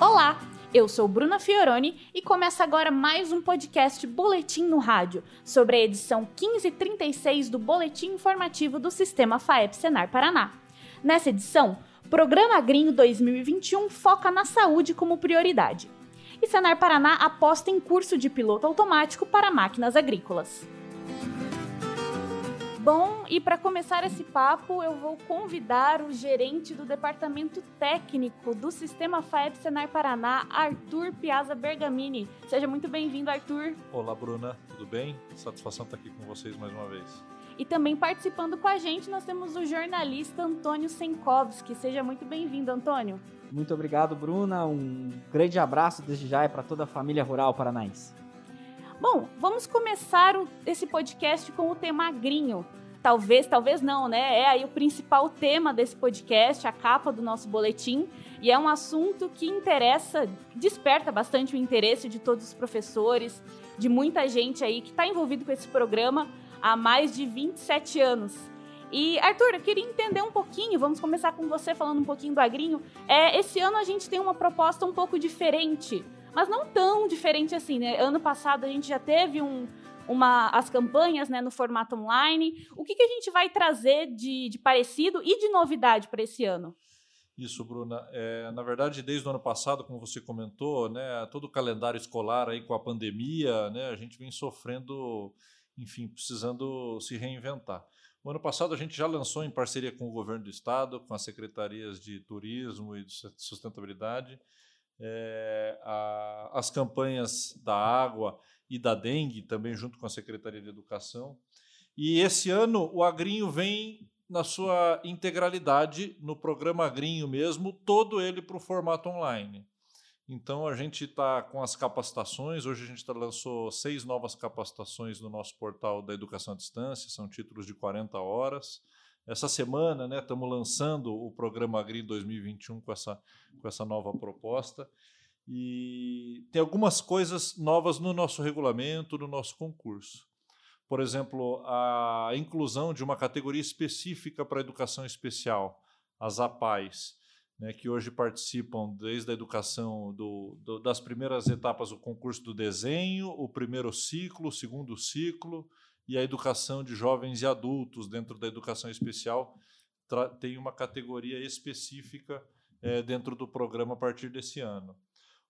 Olá, eu sou Bruna Fioroni e começa agora mais um podcast Boletim no Rádio, sobre a edição 1536 do Boletim Informativo do Sistema FAEP Senar Paraná. Nessa edição, Programa Agrinho 2021 foca na saúde como prioridade. E Senar Paraná aposta em curso de piloto automático para máquinas agrícolas. Bom, e para começar esse papo, eu vou convidar o gerente do departamento técnico do Sistema FAEB Senar Paraná, Arthur Piazza Bergamini. Seja muito bem-vindo, Arthur. Olá, Bruna, tudo bem? Satisfação estar aqui com vocês mais uma vez. E também participando com a gente, nós temos o jornalista Antônio Senkovski. Seja muito bem-vindo, Antônio. Muito obrigado, Bruna. Um grande abraço desde já para toda a família rural paranaense. Bom, vamos começar esse podcast com o tema agrinho. Talvez, talvez não, né? É aí o principal tema desse podcast, a capa do nosso boletim, e é um assunto que interessa, desperta bastante o interesse de todos os professores, de muita gente aí que está envolvido com esse programa há mais de 27 anos. E, Arthur, eu queria entender um pouquinho, vamos começar com você falando um pouquinho do agrinho. É, esse ano a gente tem uma proposta um pouco diferente mas não tão diferente assim, né? Ano passado a gente já teve um, uma, as campanhas né, no formato online. O que, que a gente vai trazer de, de parecido e de novidade para esse ano? Isso, Bruna. É, na verdade, desde o ano passado, como você comentou, né, todo o calendário escolar aí com a pandemia, né, a gente vem sofrendo, enfim, precisando se reinventar. O ano passado a gente já lançou em parceria com o governo do estado, com as secretarias de turismo e de sustentabilidade, é, a, as campanhas da água e da dengue, também junto com a Secretaria de Educação. E esse ano o Agrinho vem na sua integralidade no programa Agrinho mesmo, todo ele para o formato online. Então a gente está com as capacitações. Hoje a gente tá, lançou seis novas capacitações no nosso portal da Educação à Distância, são títulos de 40 horas. Essa semana, né, estamos lançando o programa Agri 2021 com essa, com essa nova proposta. E tem algumas coisas novas no nosso regulamento, no nosso concurso. Por exemplo, a inclusão de uma categoria específica para a educação especial, as APAES, né, que hoje participam desde a educação do, do, das primeiras etapas do concurso do desenho, o primeiro ciclo, o segundo ciclo, e a educação de jovens e adultos dentro da educação especial tem uma categoria específica é, dentro do programa a partir desse ano.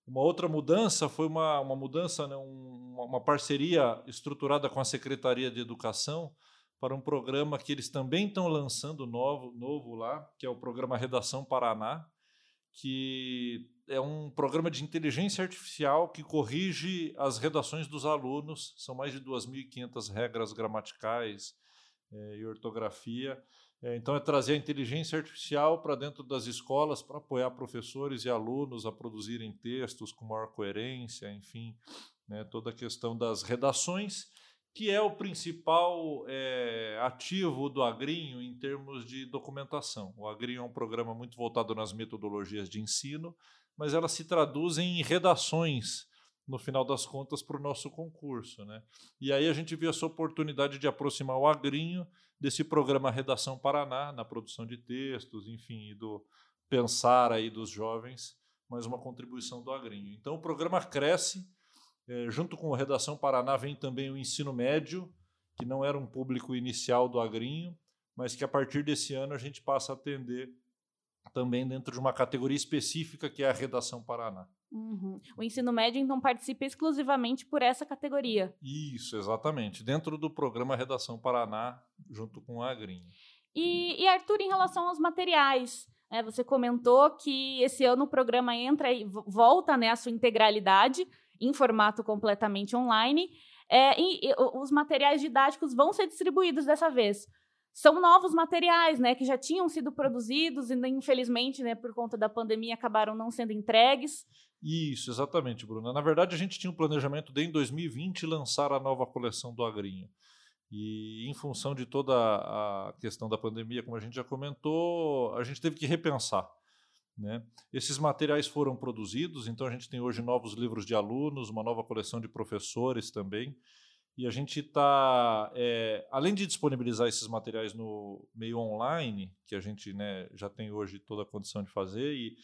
Uma outra mudança foi uma, uma mudança, né, um, uma parceria estruturada com a Secretaria de Educação para um programa que eles também estão lançando novo, novo lá, que é o programa Redação Paraná, que é um programa de inteligência artificial que corrige as redações dos alunos. São mais de 2.500 regras gramaticais é, e ortografia. É, então, é trazer a inteligência artificial para dentro das escolas para apoiar professores e alunos a produzirem textos com maior coerência, enfim, né, toda a questão das redações que é o principal é, ativo do Agrinho em termos de documentação. O Agrinho é um programa muito voltado nas metodologias de ensino, mas elas se traduzem em redações, no final das contas, para o nosso concurso. Né? E aí a gente viu essa oportunidade de aproximar o Agrinho desse programa Redação Paraná, na produção de textos, enfim, e do pensar aí dos jovens, mais uma contribuição do Agrinho. Então o programa cresce junto com o Redação Paraná vem também o ensino médio, que não era um público inicial do Agrinho, mas que a partir desse ano a gente passa a atender também dentro de uma categoria específica que é a Redação Paraná. Uhum. O ensino médio, então, participa exclusivamente por essa categoria. Isso, exatamente. Dentro do programa Redação Paraná, junto com o Agrinho. E, e Arthur, em relação aos materiais, né, você comentou que esse ano o programa entra e volta né, à sua integralidade em formato completamente online. É, e, e, os materiais didáticos vão ser distribuídos dessa vez. São novos materiais, né, que já tinham sido produzidos e, infelizmente, né, por conta da pandemia, acabaram não sendo entregues. Isso, exatamente, Bruna. Na verdade, a gente tinha um planejamento de, em 2020, lançar a nova coleção do Agrinho. E, em função de toda a questão da pandemia, como a gente já comentou, a gente teve que repensar né? Esses materiais foram produzidos, então a gente tem hoje novos livros de alunos, uma nova coleção de professores também. E a gente está, é, além de disponibilizar esses materiais no meio online, que a gente né, já tem hoje toda a condição de fazer, e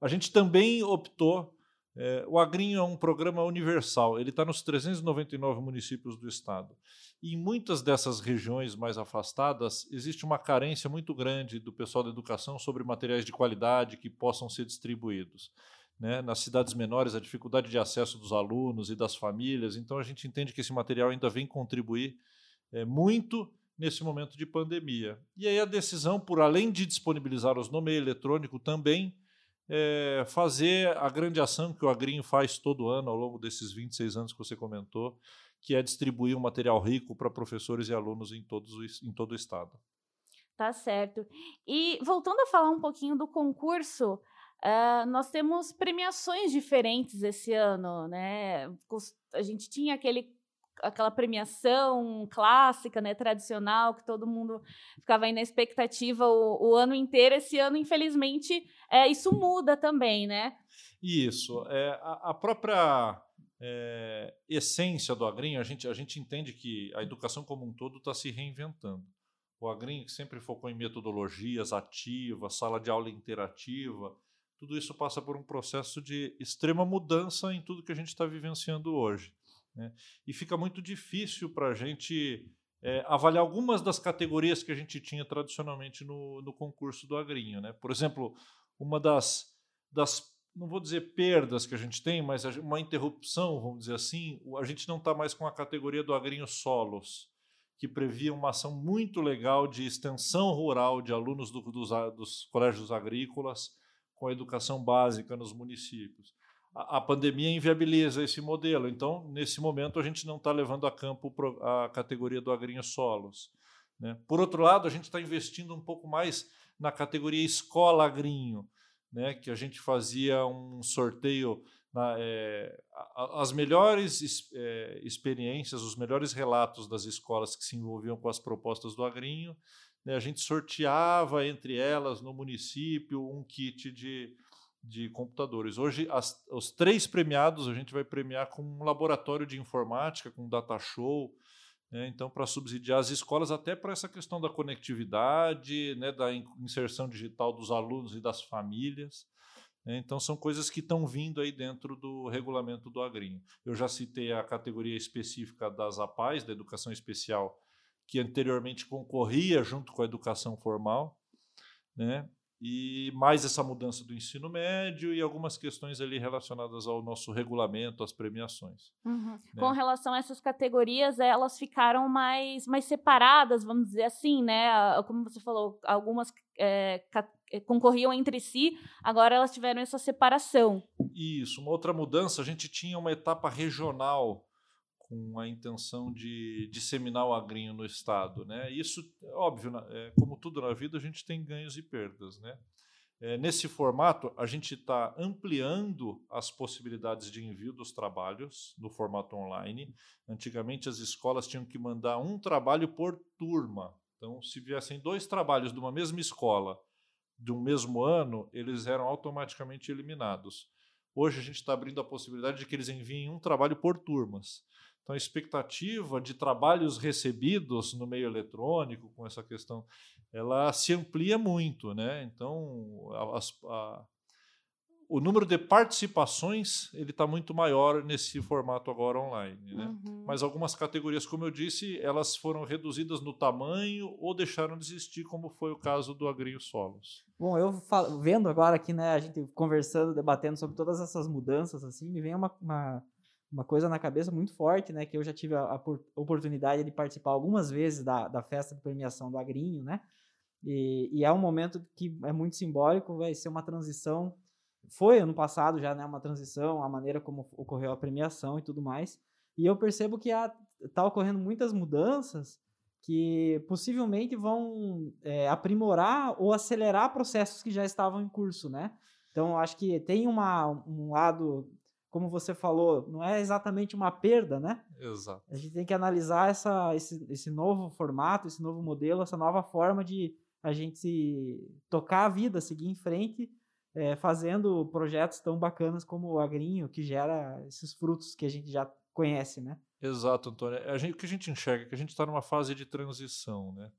A gente também optou. É, o Agrinho é um programa universal, ele está nos 399 municípios do estado. E em muitas dessas regiões mais afastadas, existe uma carência muito grande do pessoal da educação sobre materiais de qualidade que possam ser distribuídos. Né? Nas cidades menores, a dificuldade de acesso dos alunos e das famílias. Então, a gente entende que esse material ainda vem contribuir é, muito nesse momento de pandemia. E aí a decisão, por além de disponibilizar os no meio eletrônico, também é, fazer a grande ação que o Agrinho faz todo ano ao longo desses 26 anos que você comentou, que é distribuir um material rico para professores e alunos em, todos, em todo o estado. Tá certo. E voltando a falar um pouquinho do concurso, uh, nós temos premiações diferentes esse ano, né? A gente tinha aquele aquela premiação clássica, né, tradicional, que todo mundo ficava aí na expectativa o, o ano inteiro. Esse ano, infelizmente, é, isso muda também, né? Isso. É, a, a própria é, essência do Agrinho, a gente, a gente entende que a educação como um todo está se reinventando. O Agrinho, que sempre focou em metodologias ativas, sala de aula interativa, tudo isso passa por um processo de extrema mudança em tudo que a gente está vivenciando hoje. Né? E fica muito difícil para a gente é, avaliar algumas das categorias que a gente tinha tradicionalmente no, no concurso do Agrinho. Né? Por exemplo, uma das, das, não vou dizer perdas que a gente tem, mas uma interrupção, vamos dizer assim, a gente não está mais com a categoria do Agrinho Solos, que previa uma ação muito legal de extensão rural de alunos do, dos, dos colégios agrícolas com a educação básica nos municípios a, pandemia inviabiliza esse modelo. Então, nesse momento, a gente não está levando a campo a categoria do agrinho solos. Né? Por outro lado, a gente está investindo um pouco mais na categoria escola agrinho, né? que a gente fazia um sorteio na, é, as melhores é, experiências, os melhores relatos das escolas que se envolviam com as propostas do agrinho, né? a gente sorteava entre elas no município um kit de, de computadores. Hoje, as, os três premiados a gente vai premiar com um laboratório de informática, com um data show, né? então, para subsidiar as escolas, até para essa questão da conectividade, né? da inserção digital dos alunos e das famílias. Né? Então, são coisas que estão vindo aí dentro do regulamento do Agrinho. Eu já citei a categoria específica das APAES, da educação especial, que anteriormente concorria junto com a educação formal. Né? E mais essa mudança do ensino médio e algumas questões ali relacionadas ao nosso regulamento, às premiações. Uhum. Né? Com relação a essas categorias, elas ficaram mais, mais separadas, vamos dizer assim, né? Como você falou, algumas é, concorriam entre si, agora elas tiveram essa separação. Isso, uma outra mudança, a gente tinha uma etapa regional com a intenção de disseminar o agrinho no estado, né? Isso, óbvio, é, como tudo na vida, a gente tem ganhos e perdas, né? É, nesse formato, a gente está ampliando as possibilidades de envio dos trabalhos no formato online. Antigamente, as escolas tinham que mandar um trabalho por turma. Então, se viessem dois trabalhos de uma mesma escola de um mesmo ano, eles eram automaticamente eliminados. Hoje, a gente está abrindo a possibilidade de que eles enviem um trabalho por turmas. Então, a expectativa de trabalhos recebidos no meio eletrônico, com essa questão, ela se amplia muito. Né? Então, a, a, o número de participações ele está muito maior nesse formato agora online. Né? Uhum. Mas algumas categorias, como eu disse, elas foram reduzidas no tamanho ou deixaram de existir, como foi o caso do Agrinho Solos. Bom, eu falo, vendo agora aqui, né, a gente conversando, debatendo sobre todas essas mudanças, assim, me vem uma, uma uma coisa na cabeça muito forte, né? Que eu já tive a, a oportunidade de participar algumas vezes da, da festa de premiação do Agrinho, né? E, e, é um momento que é muito simbólico, vai ser uma transição. Foi ano passado já, né? Uma transição, a maneira como ocorreu a premiação e tudo mais. E eu percebo que está ocorrendo muitas mudanças que possivelmente vão é, aprimorar ou acelerar processos que já estavam em curso, né? Então, acho que tem uma, um lado como você falou, não é exatamente uma perda, né? Exato. A gente tem que analisar essa, esse, esse novo formato, esse novo modelo, essa nova forma de a gente tocar a vida, seguir em frente, é, fazendo projetos tão bacanas como o Agrinho, que gera esses frutos que a gente já conhece, né? Exato, Antônio. A gente, o que a gente enxerga é que a gente está numa fase de transição, né?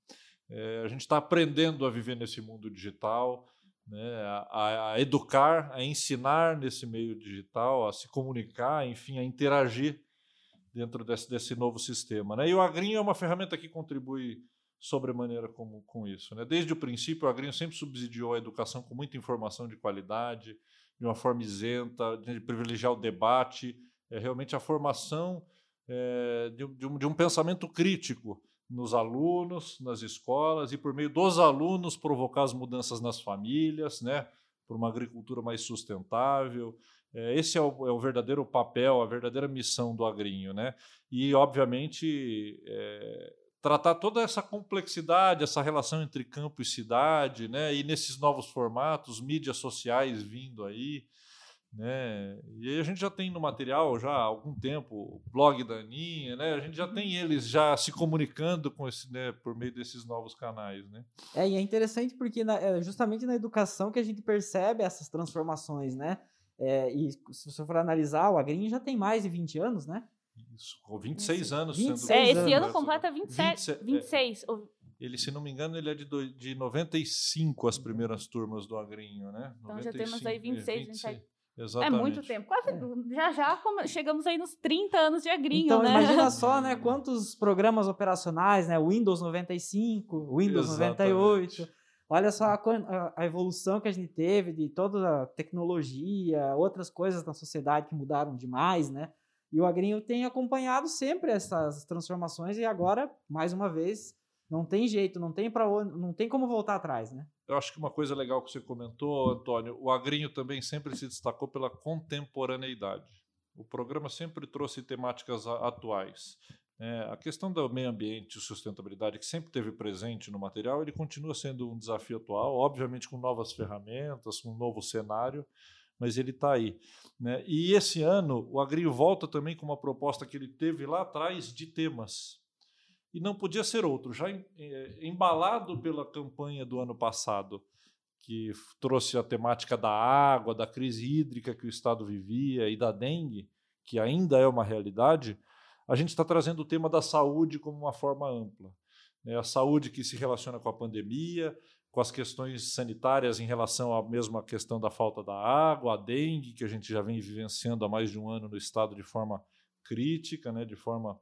É, a gente está aprendendo a viver nesse mundo digital, né, a, a, educar, a ensinar nesse meio digital, a se comunicar, enfim, a interagir dentro desse, desse novo sistema. Né? E o Agrinho é uma ferramenta que contribui sobremaneira com, com isso. Né? Desde o princípio, o Agrinho sempre subsidiou a educação com muita informação de qualidade, de uma forma isenta, de privilegiar o debate, é realmente a formação é, de, de, um, de um pensamento crítico nos alunos, nas escolas e por meio dos alunos provocar as mudanças nas famílias, né, por uma agricultura mais sustentável. É, esse é o, é o, verdadeiro papel, a verdadeira missão do agrinho, né? E obviamente é, tratar toda essa complexidade, essa relação entre campo e cidade, né? E nesses novos formatos, mídias sociais vindo aí, né? E aí a gente já tem no material já há algum tempo o blog da Aninha, né? A gente já tem eles já se comunicando com esse, né, por meio desses novos canais, né? É, e é interessante porque na, é justamente na educação que a gente percebe essas transformações, né? É, e se você for analisar, o Agrinho já tem mais de 20 anos, né? Isso, com 26 anos 26 sendo... É, esse ano completa 27, 20, 26. É, ele, se não me engano, ele é de, do, de 95 as primeiras turmas do Agrinho, né? Então 95, já temos aí 26, 27. Exatamente. É muito tempo. Quase é. já já chegamos aí nos 30 anos de agrinho, então, né? imagina só, né, quantos programas operacionais, né, Windows 95, Windows Exatamente. 98. Olha só a, a, evolução que a gente teve de toda a tecnologia, outras coisas na sociedade que mudaram demais, né? E o agrinho tem acompanhado sempre essas transformações e agora, mais uma vez, não tem jeito, não tem para não tem como voltar atrás, né? Eu acho que uma coisa legal que você comentou, Antônio, o Agrinho também sempre se destacou pela contemporaneidade. O programa sempre trouxe temáticas atuais. É, a questão do meio ambiente e sustentabilidade, que sempre teve presente no material, ele continua sendo um desafio atual, obviamente com novas ferramentas, com um novo cenário, mas ele está aí. Né? E esse ano, o Agrinho volta também com uma proposta que ele teve lá atrás de temas e não podia ser outro. Já eh, embalado pela campanha do ano passado, que trouxe a temática da água, da crise hídrica que o Estado vivia e da dengue, que ainda é uma realidade, a gente está trazendo o tema da saúde como uma forma ampla. Né? A saúde que se relaciona com a pandemia, com as questões sanitárias em relação à mesma questão da falta da água, a dengue, que a gente já vem vivenciando há mais de um ano no Estado de forma crítica, né? de forma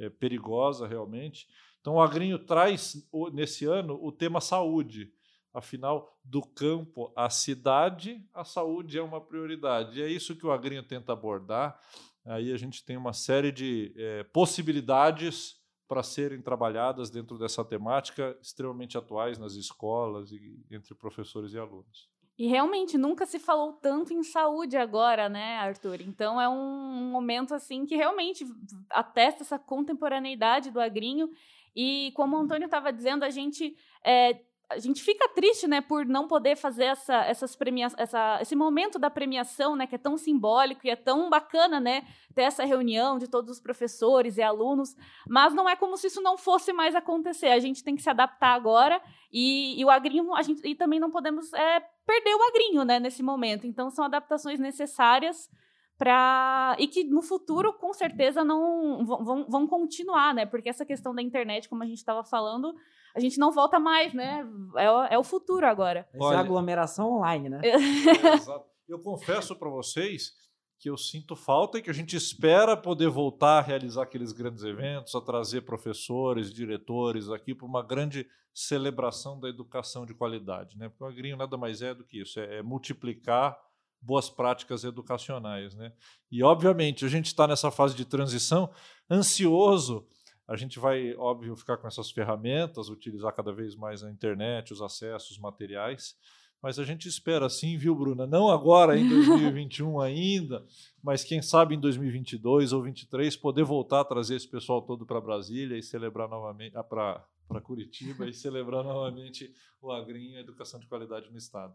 é, perigosa realmente. Então, o Agrinho traz nesse ano o tema saúde. Afinal, do campo à cidade, a saúde é uma prioridade. E é isso que o Agrinho tenta abordar. Aí a gente tem uma série de é, possibilidades para serem trabalhadas dentro dessa temática, extremamente atuais nas escolas e entre professores e alunos. E realmente nunca se falou tanto em saúde agora, né, Arthur? Então é um momento assim que realmente atesta essa contemporaneidade do agrinho. E como o Antônio estava dizendo, a gente é, a gente fica triste, né, por não poder fazer essa, essas premia essa, esse momento da premiação, né, que é tão simbólico e é tão bacana, né, ter essa reunião de todos os professores e alunos, mas não é como se isso não fosse mais acontecer. A gente tem que se adaptar agora e, e o agrinho, a gente e também não podemos é, perder o agrinho, né, nesse momento. Então são adaptações necessárias para e que no futuro com certeza não vão, vão continuar, né? Porque essa questão da internet, como a gente estava falando, a gente não volta mais, né? É, o, é o futuro agora. Essa é aglomeração online, né? É, exato. Eu confesso para vocês que eu sinto falta e que a gente espera poder voltar a realizar aqueles grandes eventos, a trazer professores, diretores aqui para uma grande celebração da educação de qualidade, né? Porque o agrinho nada mais é do que isso, é, é multiplicar boas práticas educacionais, né? E obviamente a gente está nessa fase de transição, ansioso a gente vai, óbvio, ficar com essas ferramentas, utilizar cada vez mais a internet, os acessos, materiais. Mas a gente espera sim, viu, Bruna? Não agora, em 2021 ainda, mas quem sabe em 2022 ou 2023 poder voltar a trazer esse pessoal todo para Brasília e celebrar novamente, ah, para Curitiba e celebrar novamente o Agrinho e a educação de qualidade no Estado.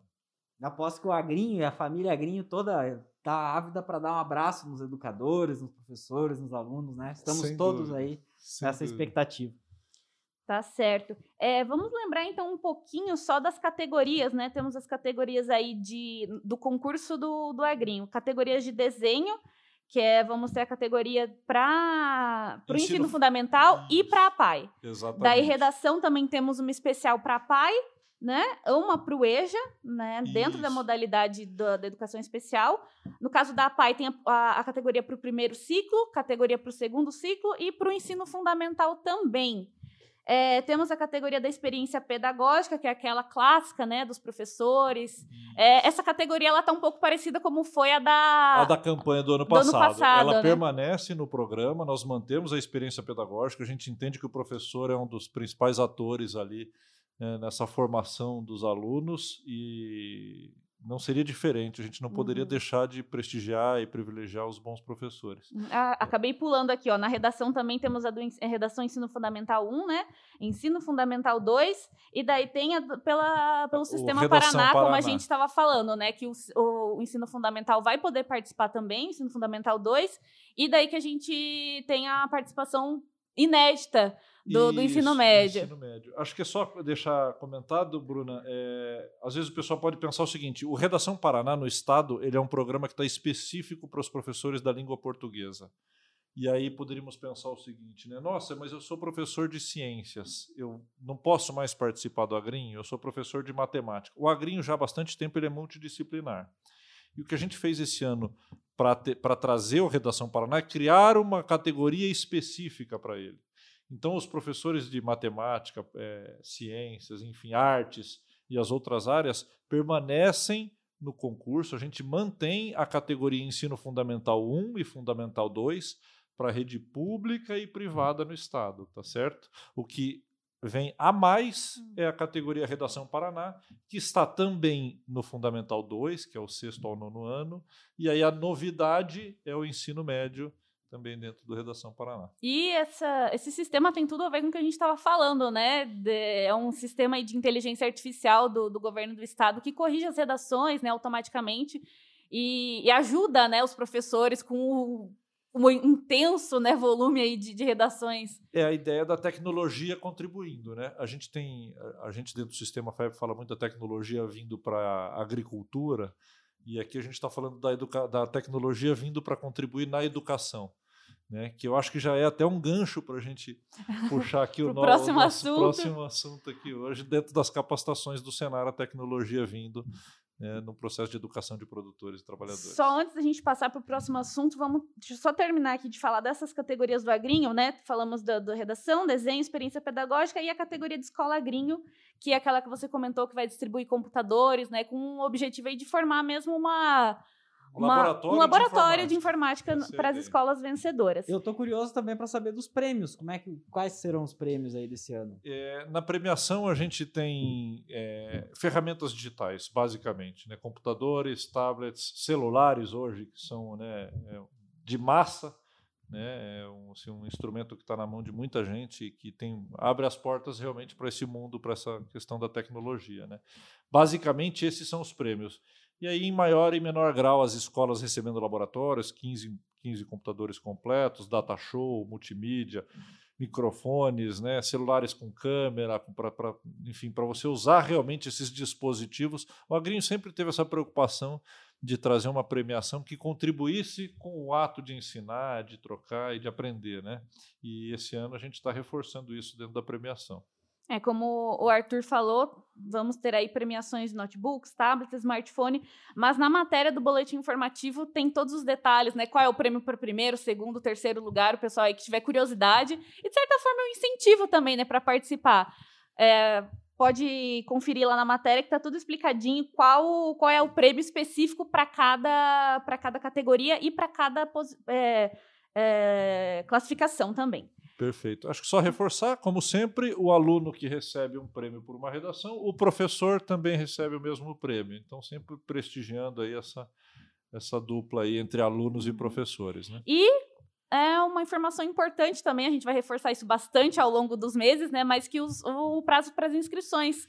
Aposto que o Agrinho e a família Agrinho toda está ávida para dar um abraço nos educadores, nos professores, nos alunos, né? Estamos Sem todos dúvida. aí Sem nessa dúvida. expectativa. Tá certo. É, vamos lembrar então um pouquinho só das categorias, né? Temos as categorias aí de, do concurso do, do Agrinho. Categorias de desenho, que é, vamos ter a categoria para o ensino, ensino fundamental Isso. e para a PAI. Exatamente. Daí redação também temos uma especial para a PAI né? Uma para o EJA, né? Dentro da modalidade da, da educação especial. No caso da APAI, tem a, a- a categoria para o primeiro ciclo, categoria para o segundo ciclo e para o ensino fundamental também. É, temos a categoria da experiência pedagógica, que é aquela clássica, né, dos professores. É, essa categoria ela tá um pouco parecida como foi a da, A da campanha do ano do ano passado. passado, Ela né? permanece no programa, nós mantemos a experiência pedagógica, a gente entende que o professor é um dos principais atores ali né, nessa formação dos alunos e não seria diferente, a gente não poderia Uhum. deixar de prestigiar e privilegiar os bons professores. Ah, acabei pulando aqui, ó. Na redação também temos a do é, redação Ensino Fundamental 1, né? Ensino Fundamental 2, e daí tem a pela, pelo O Sistema Redação Paraná, como a Paraná. gente estava falando, né? Que o, s- o ensino fundamental vai poder participar também, Ensino Fundamental 2, e daí que a gente tem a participação inédita do, do ensino Isso, do médio. ensino médio. Acho que é só deixar comentado, Bruna. é, às vezes o pessoal pode pensar o seguinte: o Redação Paraná no Estado ele é um programa que está específico para os professores da língua portuguesa. E aí poderíamos pensar o seguinte, né? Nossa, mas eu sou professor de ciências, eu não posso mais participar do Agrinho, eu sou professor de matemática. O Agrinho já há bastante tempo ele é multidisciplinar. E o que a gente fez esse ano para trazer o Redação Paraná é criar uma categoria específica para ele. Então, os professores de matemática, eh, ciências, enfim, artes e as outras áreas permanecem no concurso. A gente mantém a categoria Ensino Fundamental 1 e Fundamental 2 para rede pública e privada no Estado, tá certo? O que vem a mais é a categoria Redação Paraná, que está também no Fundamental 2, que é o sexto ao nono ano, e aí a novidade é o ensino médio, também dentro do Redação Paraná. E essa, esse sistema tem tudo a ver com o que a gente estava falando, né? De- é um sistema de inteligência artificial do, do governo do estado que corrige as redações, né, automaticamente e, e ajuda, né, os professores com o, o intenso, né, volume aí de, de redações. É a ideia da tecnologia contribuindo, né? A gente tem, a- gente dentro do sistema FEB fala muito da tecnologia vindo para a agricultura e aqui a gente está falando da, educa da tecnologia vindo para contribuir na educação, né? Que eu acho que já é até um gancho para a gente puxar aqui o no- próximo nosso assunto. próximo assunto aqui hoje dentro das capacitações do Senar a tecnologia vindo né, no processo de educação de produtores e trabalhadores. Só antes da gente passar para o próximo assunto, vamos deixa eu só terminar aqui de falar dessas categorias do Agrinho, né? Falamos da, da redação, desenho, experiência pedagógica e a categoria de escola Agrinho, que é aquela que você comentou que vai distribuir computadores, né? Com o objetivo aí de formar mesmo uma, Um uma- laboratório um laboratório de informática. para as escolas vencedoras. Eu tô curioso também para saber dos prêmios. Como é que, quais serão os prêmios aí desse ano? É, na premiação, a gente tem é, ferramentas digitais, basicamente, né? computadores, tablets, celulares hoje, que são né, é, de massa, né? é um, assim, um instrumento que está na mão de muita gente e que tem, abre as portas realmente para esse mundo, para essa questão da tecnologia. Né? Basicamente, esses são os prêmios. E aí, em maior e menor grau, as escolas recebendo laboratórios, 15, 15 computadores completos, data show, multimídia, microfones, né, celulares com câmera, pra, pra- enfim, para você usar realmente esses dispositivos. O Agrinho sempre teve essa preocupação de trazer uma premiação que contribuísse com o ato de ensinar, de trocar e de aprender, né? E esse ano a gente está reforçando isso dentro da premiação. É, como o Arthur falou, vamos ter aí premiações de notebooks, tablets, smartphone, mas na matéria do boletim informativo tem todos os detalhes, né? Qual é o prêmio para primeiro, segundo, terceiro lugar, o pessoal aí que tiver curiosidade. E, de certa forma, é um incentivo também, né, para participar. É, pode conferir lá na matéria que tá tudo explicadinho qual, qual é o prêmio específico para cada, pra cada categoria e para cada é, é, classificação também. Perfeito. Acho que só reforçar, como sempre, o aluno que recebe um prêmio por uma redação, o professor também recebe o mesmo prêmio. Então, sempre prestigiando aí essa, essa dupla aí entre alunos e professores, né? E é uma informação importante também, a gente vai reforçar isso bastante ao longo dos meses, né? Mas que os- o prazo para as inscrições.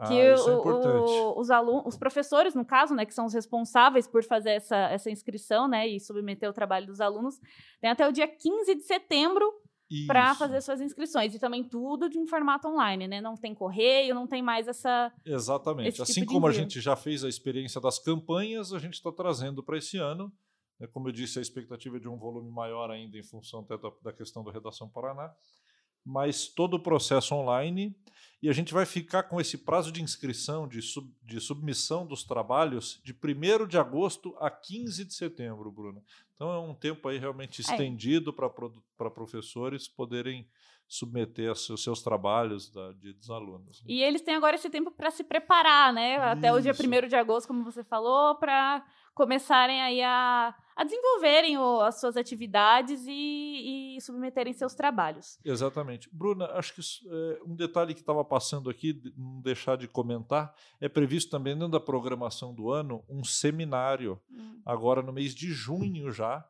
Ah, que é o- importante. o- os alunos, os professores, no caso, né, que são os responsáveis por fazer essa, essa inscrição, né, e submeter o trabalho dos alunos, tem até o dia 15 de setembro para fazer suas inscrições. E também tudo de um formato online, né? Não tem correio, não tem mais essa. Exatamente. assim tipo como a gente já fez a experiência das campanhas, a gente está trazendo para esse ano. né, Como eu disse, a expectativa é de um volume maior ainda em função até da, da questão do Redação Paraná. Mas todo o processo online e a gente vai ficar com esse prazo de inscrição, de, sub, de submissão dos trabalhos, de 1 de agosto a 15 de setembro, Bruna. Então é um tempo aí realmente é. estendido para professores poderem submeter os seus trabalhos da, de, dos alunos. Né? E eles têm agora esse tempo para se preparar, né? Até o dia 1 de agosto, como você falou, para começarem aí a, a desenvolverem o, as suas atividades e, e, submeterem seus trabalhos. Exatamente. Bruna, acho que isso, é, um detalhe que estava passando aqui, não deixar de comentar, é previsto também dentro da programação do ano um seminário, hum. agora no mês de junho já,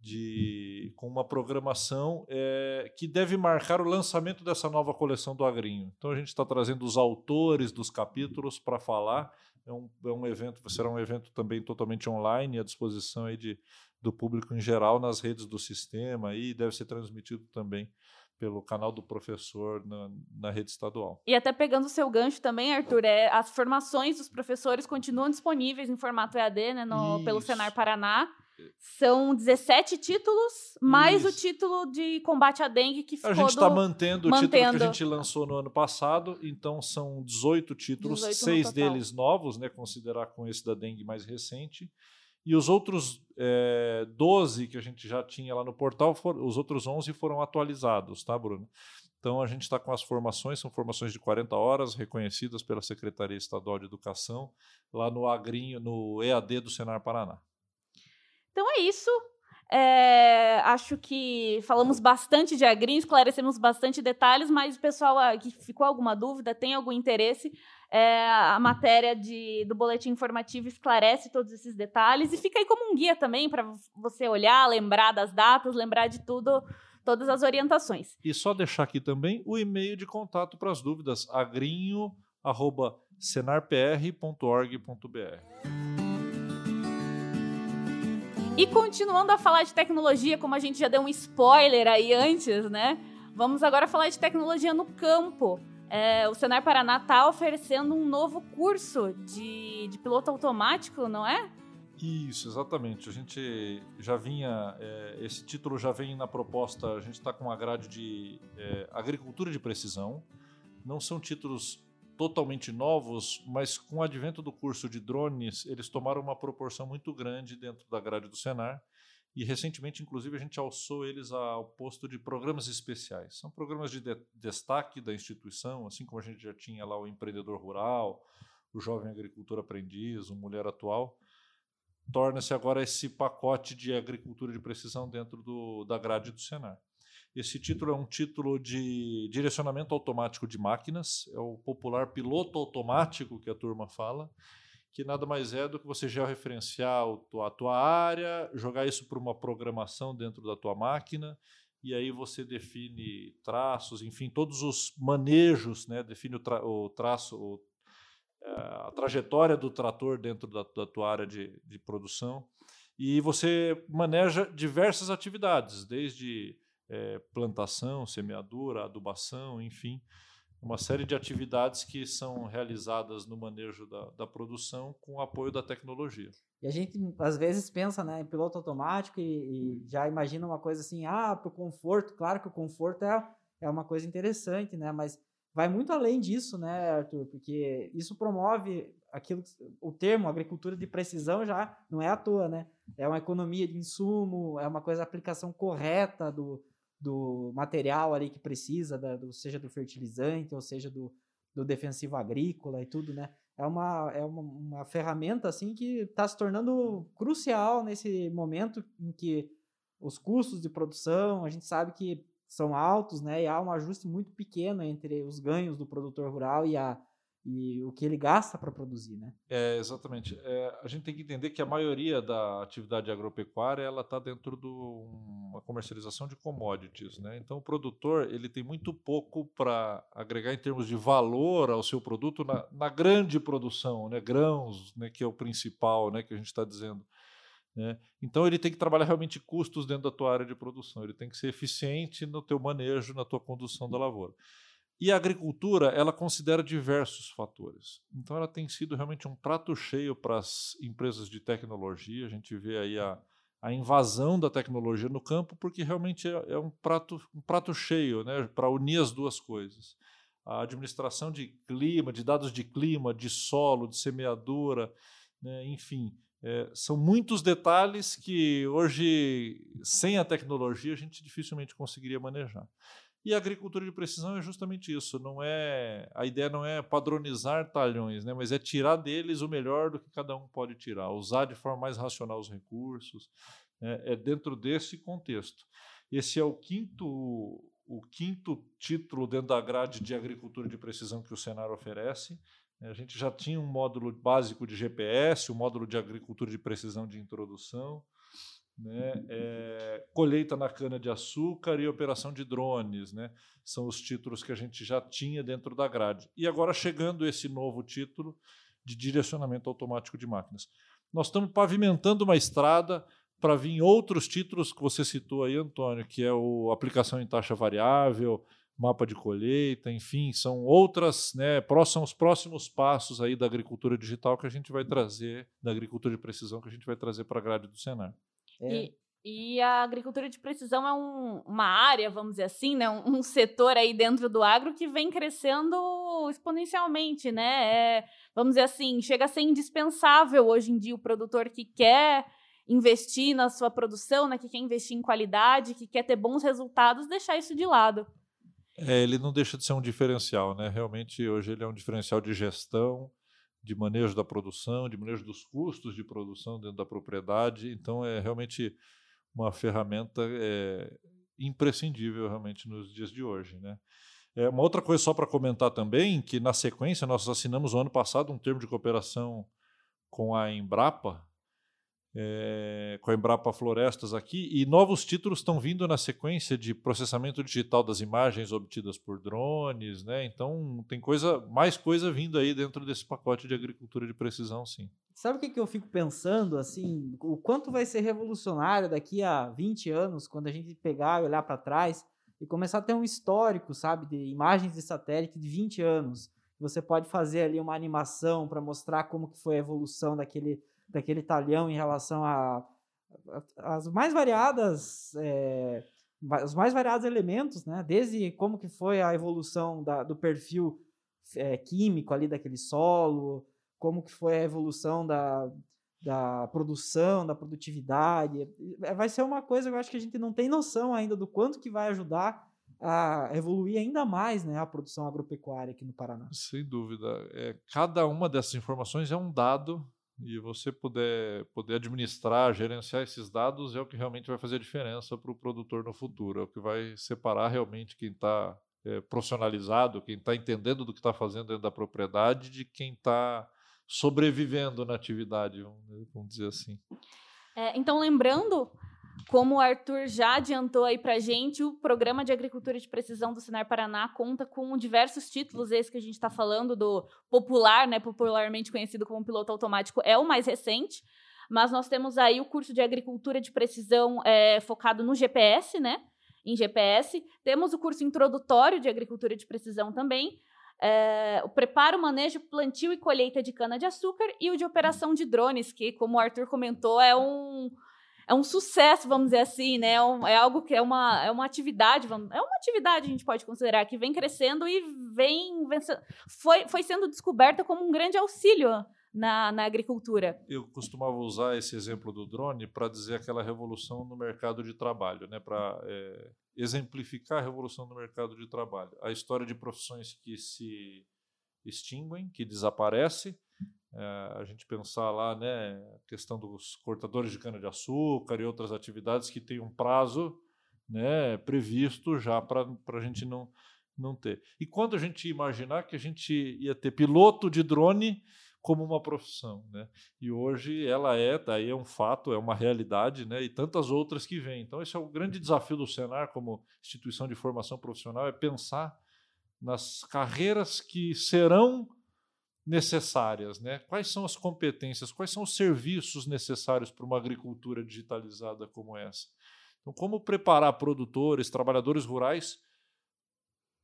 de, com uma programação é, que deve marcar o lançamento dessa nova coleção do Agrinho. Então a gente está trazendo os autores dos capítulos para falar. É um, é um evento, será um evento também totalmente online, à disposição aí de, do público em geral nas redes do sistema e deve ser transmitido também pelo canal do professor na, na, rede estadual. E até pegando o seu gancho também, Arthur, é, as formações dos professores continuam disponíveis em formato EAD né, no, pelo Senar Paraná. São 17 títulos, mais Isso. o título de combate à dengue que ficou. A gente está mantendo, mantendo, o título que a gente lançou no ano passado, então são 18 títulos, 18 seis deles novos, né? Considerar com esse da dengue mais recente. E os outros é, 12 que a gente já tinha lá no portal, for, os outros 11 foram atualizados, tá, Bruno? Então a gente está com as formações, são formações de 40 horas, reconhecidas pela Secretaria Estadual de Educação, lá no Agrinho, no EAD do Senar Paraná. Então é isso. É, acho que falamos bastante de agrinho, esclarecemos bastante detalhes, mas o pessoal ah, que ficou alguma dúvida, tem algum interesse, é, a matéria de, do boletim informativo esclarece todos esses detalhes e fica aí como um guia também para você olhar, lembrar das datas, lembrar de tudo, todas as orientações. E só deixar aqui também o e-mail de contato para as dúvidas, agrinho@senarpr.org.br. E continuando a falar de tecnologia, como a gente já deu um spoiler aí antes, né? Vamos agora falar de tecnologia no campo. É, o Senar Paraná está oferecendo um novo curso de, de piloto automático, não é? Isso, exatamente. A gente já vinha, é, esse título já vem na proposta, a gente está com uma grade de é, agricultura de precisão. Não são títulos totalmente novos, mas com o advento do curso de drones, eles tomaram uma proporção muito grande dentro da grade do Senar. E recentemente, inclusive, a gente alçou eles ao posto de programas especiais. São programas de, de destaque da instituição, assim como a gente já tinha lá o empreendedor rural, o jovem agricultor aprendiz, o mulher atual. Torna-se agora esse pacote de agricultura de precisão dentro do, da grade do Senar. Esse título é um título de direcionamento automático de máquinas, é o popular piloto automático que a turma fala, que nada mais é do que você georreferenciar a tua área, jogar isso para uma programação dentro da tua máquina, e aí você define traços, enfim, todos os manejos, né? define o, tra o traço, o, a trajetória do trator dentro da, da tua área de, de produção, e você maneja diversas atividades, desde é, plantação, semeadura, adubação, enfim, uma série de atividades que são realizadas no manejo da, da produção com o apoio da tecnologia. E a gente às vezes pensa né, em piloto automático e, e já imagina uma coisa assim, ah, para o conforto, claro que o conforto é, é uma coisa interessante, né? Mas vai muito além disso, né, Arthur? Porque isso promove aquilo, o termo agricultura de precisão já não é à toa, né? É uma economia de insumo, é uma coisa, aplicação correta do, do material ali que precisa, da, do, seja do fertilizante, ou seja do, do defensivo agrícola e tudo, né? É uma, é uma, uma ferramenta assim que está se tornando crucial nesse momento em que os custos de produção, a gente sabe que são altos, né? E há um ajuste muito pequeno entre os ganhos do produtor rural e a, e o que ele gasta para produzir, né? É, exatamente. É, a gente tem que entender que a maioria da atividade agropecuária ela está dentro de uma comercialização de commodities, né? Então o produtor ele tem muito pouco para agregar em termos de valor ao seu produto na, na, grande produção, né? Grãos, né? Que é o principal, né? Que a gente está dizendo. Né? Então ele tem que trabalhar realmente custos dentro da tua área de produção. Ele tem que ser eficiente no teu manejo, na tua condução da lavoura. E a agricultura, ela considera diversos fatores. Então, ela tem sido realmente um prato cheio para as empresas de tecnologia. A gente vê aí a, a invasão da tecnologia no campo, porque realmente é, é um, prato, um prato cheio né, para unir as duas coisas. A administração de clima, de dados de clima, de solo, de semeadura, né, enfim, é, são muitos detalhes que hoje, sem a tecnologia, a gente dificilmente conseguiria manejar. E a agricultura de precisão é justamente isso. Não é a ideia não é padronizar talhões, né, mas é tirar deles o melhor do que cada um pode tirar, usar de forma mais racional os recursos. Né, é dentro desse contexto. Esse é o quinto o quinto título dentro da grade de agricultura de precisão que o Senar oferece. A gente já tinha um módulo básico de GPS, o um módulo de agricultura de precisão de introdução né? É, colheita na cana-de-açúcar e operação de drones. Né? São os títulos que a gente já tinha dentro da grade. E agora chegando esse novo título de direcionamento automático de máquinas. Nós estamos pavimentando uma estrada para vir outros títulos que você citou aí, Antônio, que é o aplicação em taxa variável, mapa de colheita, enfim, são outras, né, são os próximos passos aí da agricultura digital que a gente vai trazer, da agricultura de precisão que a gente vai trazer para a grade do Senar. É. E, e a agricultura de precisão é um, uma área, vamos dizer assim, né? Um, um, setor aí dentro do agro que vem crescendo exponencialmente, né? É, vamos dizer assim, chega a ser indispensável hoje em dia o produtor que quer investir na sua produção, né? Que quer investir em qualidade, que quer ter bons resultados, deixar isso de lado. É, ele não deixa de ser um diferencial, né? Realmente hoje ele é um diferencial de gestão, de manejo da produção, de manejo dos custos de produção dentro da propriedade. Então, é realmente uma ferramenta é, imprescindível realmente nos dias de hoje. Né? É, uma outra coisa só para comentar também, que na sequência nós assinamos o ano passado um termo de cooperação com a Embrapa, é, com a Embrapa Florestas aqui, e novos títulos estão vindo na sequência de processamento digital das imagens obtidas por drones, né? Então tem coisa, mais coisa vindo aí dentro desse pacote de agricultura de precisão, sim. Sabe o que, que eu fico pensando, assim, o quanto vai ser revolucionário daqui a 20 anos, quando a gente pegar e olhar para trás e começar a ter um histórico, sabe, de imagens de satélite de 20 anos. Você pode fazer ali uma animação para mostrar como que foi a evolução daquele daquele talhão em relação a, as mais variadas é, os mais variados elementos, né? Desde como que foi a evolução da, do perfil é, químico ali daquele solo, como que foi a evolução da, da produção, da produtividade. É, vai ser uma coisa que eu acho que a gente não tem noção ainda do quanto que vai ajudar a evoluir ainda mais né, a produção agropecuária aqui no Paraná. Sem dúvida. É, cada uma dessas informações é um dado e você puder, poder administrar, gerenciar esses dados é o que realmente vai fazer diferença para o produtor no futuro, é o que vai separar realmente quem está é, profissionalizado, quem está entendendo do que está fazendo dentro da propriedade, de quem está sobrevivendo na atividade, vamos dizer assim. É, então, lembrando como o Arthur já adiantou aí para gente, o Programa de Agricultura de Precisão do Senar Paraná conta com diversos títulos, esse que a gente está falando do popular, né, popularmente conhecido como piloto automático, é o mais recente, mas nós temos aí o curso de Agricultura de Precisão é, focado no GPS, né, em GPS, temos o curso introdutório de Agricultura de Precisão também, é, o preparo, manejo, plantio e colheita de cana-de-açúcar e o de operação de drones, que, como o Arthur comentou, é um é um sucesso, vamos dizer assim, né? É, um, é algo que é uma, é uma atividade, vamos, é uma atividade a gente pode considerar que vem crescendo e vem, foi, foi sendo descoberta como um grande auxílio na, na agricultura. Eu costumava usar esse exemplo do drone para dizer aquela revolução no mercado de trabalho, né? Para é, exemplificar a revolução no mercado de trabalho. A história de profissões que se extinguem, que desaparecem, a gente pensar lá, né, questão dos cortadores de cana-de-açúcar e outras atividades que têm um prazo né, previsto já para a gente não, não ter. E quando a gente imaginar que a gente ia ter piloto de drone como uma profissão, né? E hoje ela é, daí é um fato, é uma realidade, né? E tantas outras que vêm. Então esse é o grande desafio do Senar como instituição de formação profissional é pensar nas carreiras que serão necessárias, né? Quais são as competências, quais são os serviços necessários para uma agricultura digitalizada como essa? Então, como preparar produtores, trabalhadores rurais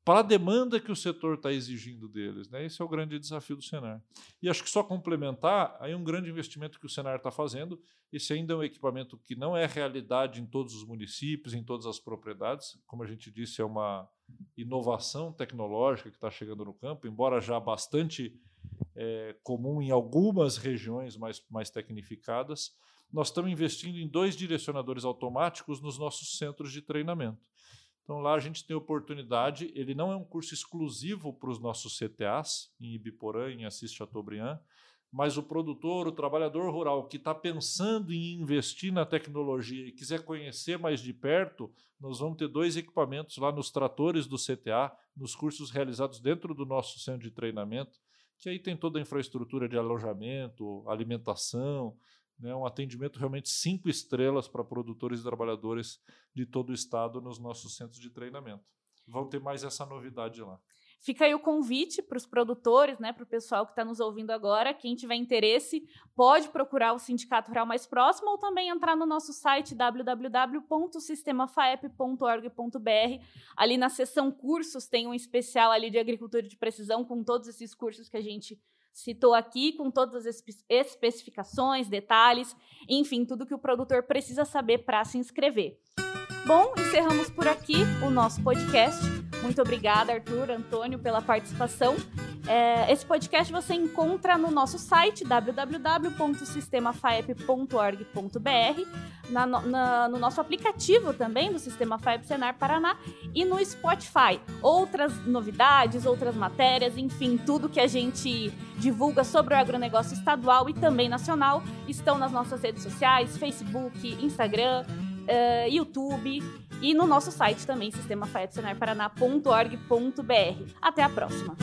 para a demanda que o setor está exigindo deles. Né? Esse é o grande desafio do Senar. E acho que só complementar, aí um grande investimento que o Senar está fazendo, esse ainda é um equipamento que não é realidade em todos os municípios, em todas as propriedades, como a gente disse, é uma inovação tecnológica que está chegando no campo, embora já bastante é, comum em algumas regiões mais, mais tecnificadas, nós estamos investindo em dois direcionadores automáticos nos nossos centros de treinamento. Então lá a gente tem oportunidade, ele não é um curso exclusivo para os nossos CTAs, em Ibiporã, em Assis Chateaubriand, mas o produtor, o trabalhador rural que está pensando em investir na tecnologia e quiser conhecer mais de perto, nós vamos ter dois equipamentos lá nos tratores do CTA, nos cursos realizados dentro do nosso centro de treinamento, que aí tem toda a infraestrutura de alojamento, alimentação, né, um atendimento realmente cinco estrelas para produtores e trabalhadores de todo o estado nos nossos centros de treinamento. Vão ter mais essa novidade lá. Fica aí o convite para os produtores, né, para o pessoal que está nos ouvindo agora. Quem tiver interesse, pode procurar o Sindicato Rural mais próximo ou também entrar no nosso site www.sistemafaep.org.br. Ali na seção cursos tem um especial ali de agricultura de precisão com todos esses cursos que a gente citou aqui, com todas as especificações, detalhes, enfim, tudo que o produtor precisa saber para se inscrever. Bom, encerramos por aqui o nosso podcast. Muito obrigada, Arthur, Antônio, pela participação. É, esse podcast você encontra no nosso site www.sistemafaep.org.br, no nosso aplicativo também do Sistema FAEP Senar Paraná e no Spotify. Outras novidades, outras matérias, enfim, tudo que a gente divulga sobre o agronegócio estadual e também nacional estão nas nossas redes sociais, Facebook, Instagram, uh, YouTube e no nosso site também, sistemafaetsenarparaná.org.br. Até a próxima!